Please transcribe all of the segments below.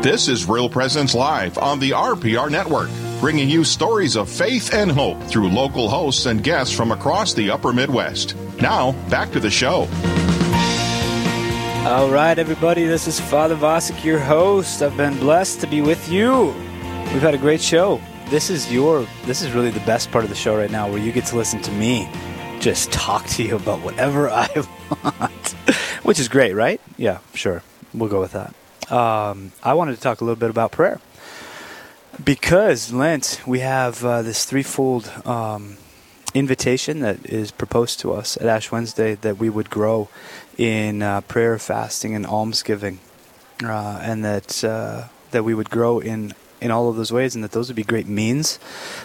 This is Real Presence Live on the RPR Network, bringing you stories of faith and hope through local hosts and guests from across the upper Midwest. Now, back to the show. All right, everybody, this is Father Vasek, your host. I've been blessed to be with you. We've had a great show. This is your this is really the best part of the show right now where you get to listen to me just talk to you about whatever I want. Which is great, right? Yeah, sure. We'll go with that um, I wanted to talk a little bit about prayer. Because Lent, we have uh, this threefold um, invitation that is proposed to us at Ash Wednesday that we would grow in uh, prayer, fasting, and almsgiving, uh, and that uh, that we would grow in in all of those ways, and that those would be great means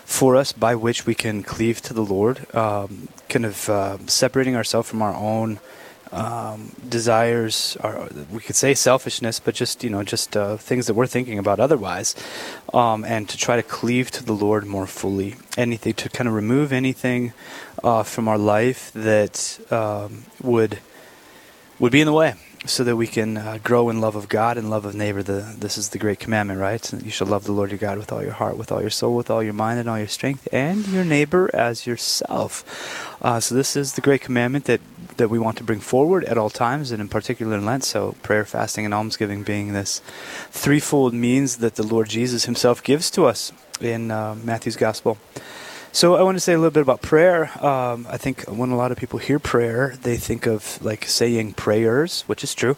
for us by which we can cleave to the Lord, um, kind of uh, separating ourselves from our own um, desires, or we could say selfishness, but just you know, just uh, things that we're thinking about otherwise, um, and to try to cleave to the Lord more fully. Anything to kind of remove anything uh, from our life that um, would would be in the way so that we can uh, grow in love of God and love of neighbor. The, this is the great commandment, right? You shall love the Lord your God with all your heart, with all your soul, with all your mind, and all your strength, and your neighbor as yourself. Uh, so this is the great commandment that that we want to bring forward at all times, and in particular in Lent. So prayer, fasting, and almsgiving being this threefold means that the Lord Jesus Himself gives to us in uh, Matthew's Gospel. So I want to say a little bit about prayer. Um, I think when a lot of people hear prayer, they think of like saying prayers, which is true.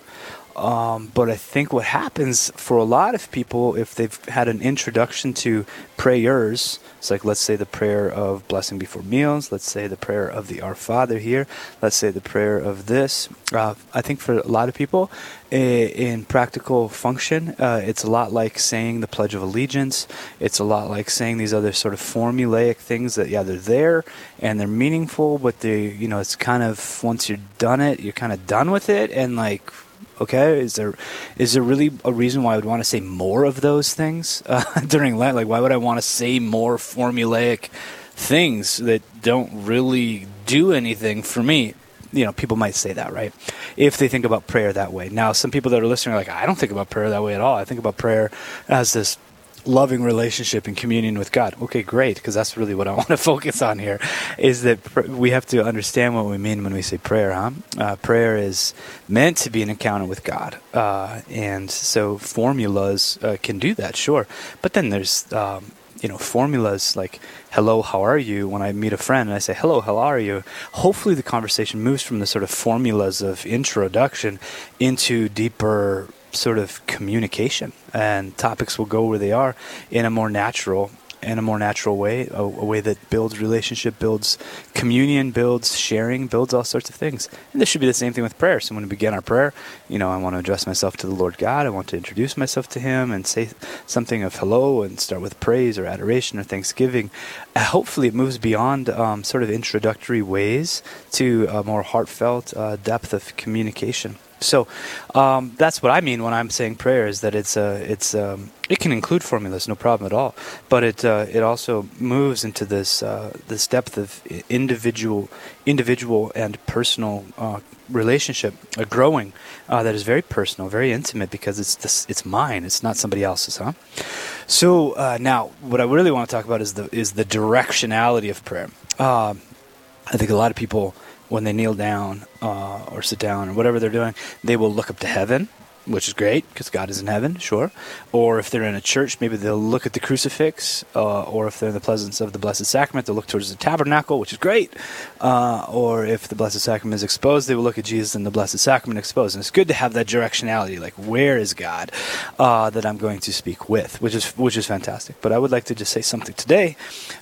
Um, but I think what happens for a lot of people, if they've had an introduction to prayers, it's like let's say the prayer of blessing before meals, let's say the prayer of the Our Father here, let's say the prayer of this. Uh, I think for a lot of people, in practical function, uh, it's a lot like saying the Pledge of Allegiance. It's a lot like saying these other sort of formulaic things that yeah they're there and they're meaningful, but they you know it's kind of once you're done it, you're kind of done with it, and like Okay, is there is there really a reason why I would want to say more of those things uh, during Lent? Like, why would I want to say more formulaic things that don't really do anything for me? You know, people might say that, right? If they think about prayer that way. Now, some people that are listening are like, I don't think about prayer that way at all. I think about prayer as this loving relationship and communion with God. Okay, great, because that's really what I want to focus on here. Is that pr- we have to understand what we mean when we say prayer. Huh? Uh, prayer is meant to be an encounter with God, uh, and so formulas uh, can do that, sure. But then there's um, you know formulas like hello how are you when i meet a friend and i say hello how are you hopefully the conversation moves from the sort of formulas of introduction into deeper sort of communication, and topics will go where they are in a more natural in a more natural way, a, a, way that builds relationship, builds communion, builds sharing, builds all sorts of things. And this should be the same thing with prayer. So when we begin our prayer, you know, I want to address myself to the Lord God. I want to introduce myself to Him and say something of hello and start with praise or adoration or thanksgiving. Uh, hopefully, it moves beyond um, sort of introductory ways to a more heartfelt uh, depth of communication. So um, that's what I mean when I'm saying prayer is that it's uh, it's um, it can include formulas, no problem at all. But it uh, it also moves into this uh, this depth of individual individual and personal uh, relationship, a growing uh, that is very personal, very intimate because it's this, it's mine. It's not somebody else's, huh? So uh, now, what I really want to talk about is the is the directionality of prayer. Um, I think a lot of people when they kneel down uh, or sit down or whatever they're doing, they will look up to heaven, which is great because God is in heaven, sure. Or if they're in a church, maybe they'll look at the crucifix. Uh, or if they're in the presence of the Blessed Sacrament, they'll look towards the tabernacle, which is great. Uh, or if the Blessed Sacrament is exposed, they will look at Jesus and the Blessed Sacrament exposed. And it's good to have that directionality, like where is God uh, that I'm going to speak with, which is which is fantastic. But I would like to just say something today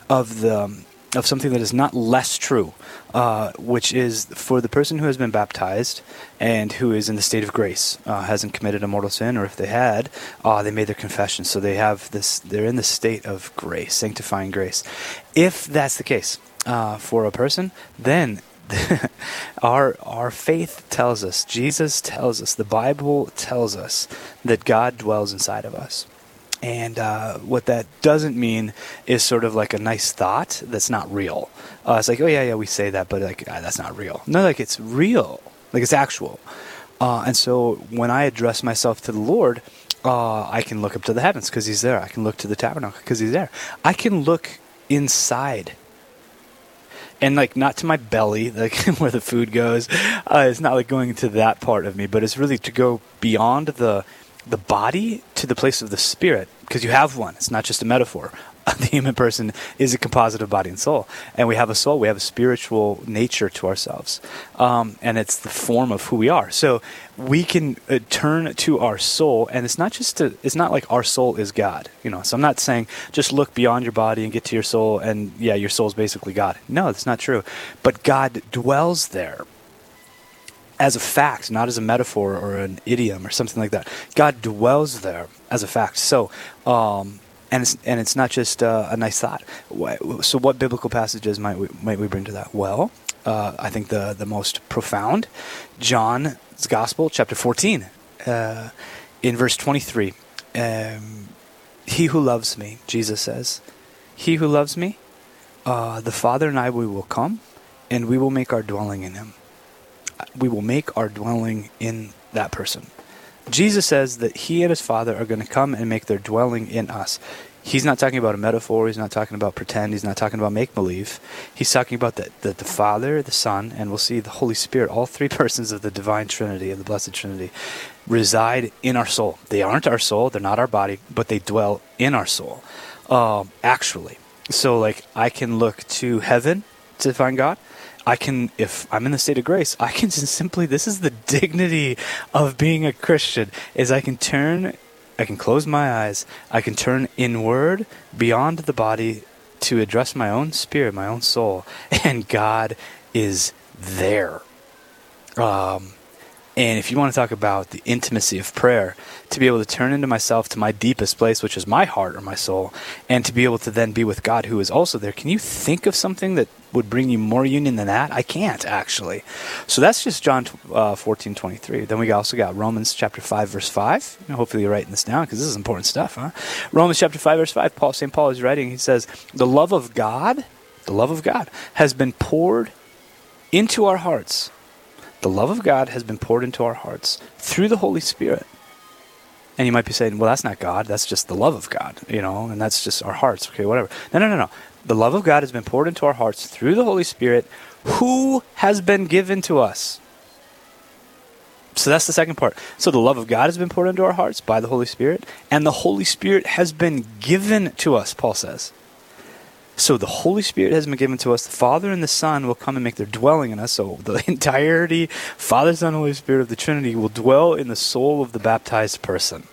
of the. Of something that is not less true, uh, which is for the person who has been baptized and who is in the state of grace, uh, hasn't committed a mortal sin, or if they had, uh, they made their confession, so they have this. They're in the state of grace, sanctifying grace. If that's the case uh, for a person, then our our faith tells us, Jesus tells us, the Bible tells us that God dwells inside of us. And uh, what that doesn't mean is sort of like a nice thought that's not real. Uh, it's like, oh yeah, yeah, we say that, but like ah, that's not real. No, like it's real, like it's actual. Uh, and so when I address myself to the Lord, Uh, I can look up to the heavens because he's there. I can look to the tabernacle because he's there. I can look inside. And like not to my belly, like where the food goes. Uh, it's not like going to that part of me, but it's really to go beyond the the body to the place of the spirit because you have one. It's not just a metaphor. the human person is a composite of body and soul, and we have a soul. We have a spiritual nature to ourselves, um, and it's the form of who we are. So we can uh, turn to our soul, and it's not just to, it's not like our soul is God. You know, so I'm not saying just look beyond your body and get to your soul, and yeah, your soul is basically God. No, that's not true. But God dwells there as a fact, not as a metaphor or an idiom or something like that. God dwells there as a fact. So, um, and it's and it's not just uh, a nice thought. So, what biblical passages might we might we bring to that? Well, uh, I think the the most profound, John's Gospel, chapter fourteen, uh, in verse twenty three. Um, he who loves me, Jesus says, he who loves me, uh, the Father and I, we will come, and we will make our dwelling in him. We will make our dwelling in that person. Jesus says that he and his Father are going to come and make their dwelling in us. He's not talking about a metaphor. He's not talking about pretend. He's not talking about make believe. He's talking about the, the, the Father, the Son, and we'll see the Holy Spirit, all three persons of the divine Trinity, of the Blessed Trinity, reside in our soul. They aren't our soul, they're not our body, but they dwell in our soul, um, actually. So, like, I can look to heaven to find God. I can, if I'm in the state of grace, I can simply, this is the dignity of being a Christian, is I can turn, I can close my eyes, I can turn inward beyond the body to address my own spirit, my own soul, and God is there. Um, and if you want to talk about the intimacy of prayer, to be able to turn into myself to my deepest place, which is my heart or my soul, and to be able to then be with God who is also there, can you think of something that would bring you more union than that? I can't, actually. So that's just John uh, 14, 23. Then we also got Romans chapter 5, verse 5. Hopefully you're writing this down because this is important stuff, huh? Romans chapter 5, verse 5, Paul, St. Paul is writing, he says, The love of God, the love of God, has been poured into our hearts the love of God has been poured into our hearts through the Holy Spirit. And you might be saying, well, that's not God. That's just the love of God, you know, and that's just our hearts. Okay, whatever. No, no, no, no. The love of God has been poured into our hearts through the Holy Spirit who has been given to us. So that's the second part. So the love of God has been poured into our hearts by the Holy Spirit, and the Holy Spirit has been given to us, Paul says. So the Holy Spirit has been given to us. The Father and the Son will come and make their dwelling in us. So the entirety, Father, Son, Holy Spirit of the Trinity will dwell in the soul of the baptized person.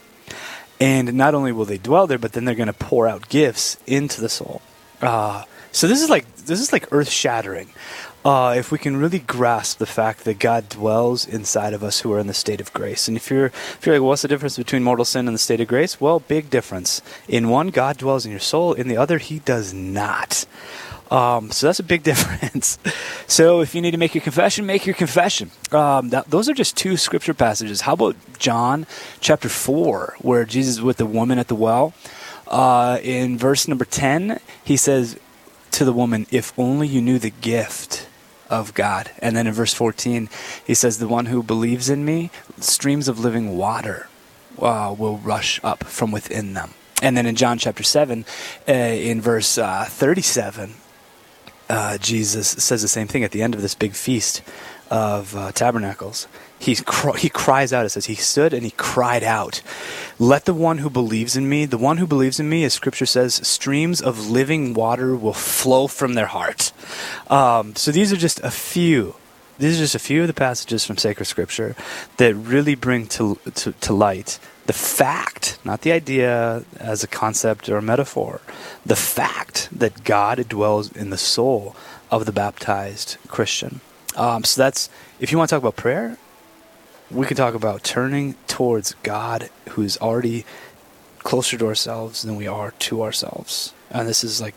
And not only will they dwell there, but then they're going to pour out gifts into the soul. Uh, so this is like this is like earth shattering uh, if we can really grasp the fact that God dwells inside of us who are in the state of grace. And if you're, if you're like, what's the difference between mortal sin and the state of grace? Well, big difference. In one, God dwells in your soul. In the other, He does not. Um, so that's a big difference. so if you need to make your confession, make your confession. Um, that, those are just two scripture passages. How about John chapter 4, where Jesus is with the woman at the well? Uh, in verse number 10, he says to the woman, If only you knew the gift of God. And then in verse 14, he says, The one who believes in me, streams of living water uh, will rush up from within them. And then in John chapter 7, uh, in verse uh, 37, uh, Jesus says the same thing at the end of this big feast of uh, tabernacles he, cr- he cries out. It says, He stood and he cried out, Let the one who believes in me, the one who believes in me, as scripture says, streams of living water will flow from their heart. Um, so these are just a few. These are just a few of the passages from sacred scripture that really bring to, to, to light the fact, not the idea as a concept or a metaphor, the fact that God dwells in the soul of the baptized Christian. Um, so that's if you want to talk about prayer, we can talk about turning towards God who's already closer to ourselves than we are to ourselves. And this is like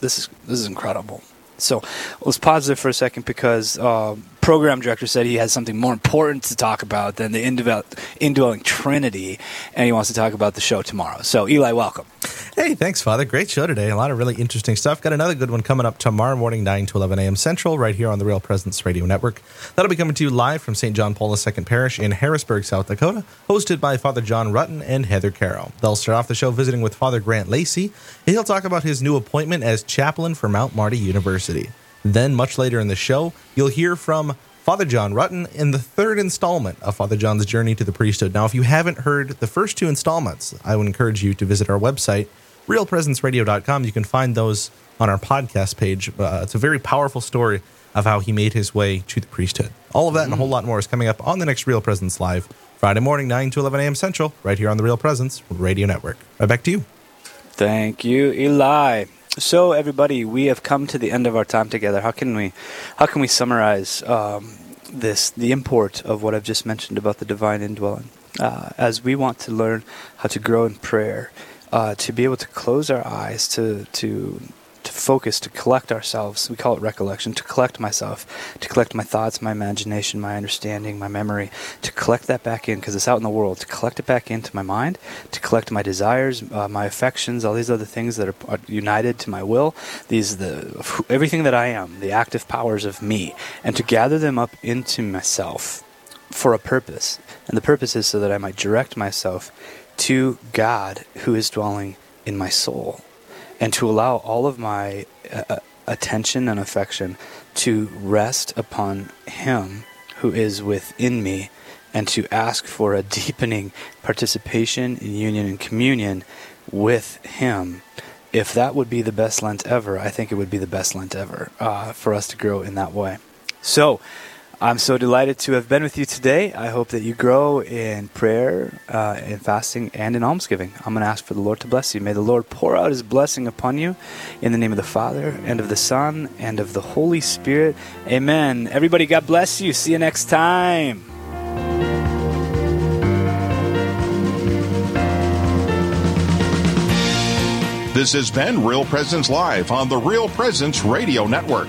this is this is incredible. So let's pause there for a second because uh, program director said he has something more important to talk about than the indwelling Trinity, and he wants to talk about the show tomorrow. So Eli, welcome. Hey, thanks, Father. Great show today. A lot of really interesting stuff. Got another good one coming up tomorrow morning, 9 to 11 a.m. Central, right here on the Real Presence Radio Network. That'll be coming to you live from St. John Paul II Parish in Harrisburg, South Dakota, hosted by Father John Rutten and Heather Carroll. They'll start off the show visiting with Father Grant Lacey, he'll talk about his new appointment as chaplain for Mount Marty University. Then, much later in the show, you'll hear from Father John Rutten in the third installment of Father John's journey to the priesthood. Now, if you haven't heard the first two installments, I would encourage you to visit our website realpresenceradio.com. You can find those on our podcast page. Uh, it's a very powerful story of how he made his way to the priesthood. All of that and a whole lot more is coming up on the next Real Presence Live, Friday morning, 9 to 11 a.m. Central, right here on the Real Presence Radio Network. Right back to you. Thank you, Eli. So, everybody, we have come to the end of our time together. How can we, how can we summarize um, this, the import of what I've just mentioned about the divine indwelling? Uh, as we want to learn how to grow in prayer, uh, to be able to close our eyes, to to to focus, to collect ourselves. We call it recollection. To collect myself, to collect my thoughts, my imagination, my understanding, my memory. To collect that back in because it's out in the world. To collect it back into my mind. To collect my desires, uh, my affections, all these other things that are, are united to my will. These the everything that I am, the active powers of me, and to gather them up into myself for a purpose. And the purpose is so that I might direct myself to God who is dwelling in my soul and to allow all of my uh, uh, attention and affection to rest upon Him who is within me and to ask for a deepening participation in union and communion with Him. If that would be the best Lent ever, I think it would be the best Lent ever uh, for us to grow in that way. So, I'm so delighted to have been with you today. I hope that you grow in prayer, uh, in fasting, and in almsgiving. I'm going to ask for the Lord to bless you. May the Lord pour out his blessing upon you in the name of the Father, and of the Son, and of the Holy Spirit. Amen. Everybody, God bless you. See you next time. This has been Real Presence Live on the Real Presence Radio Network.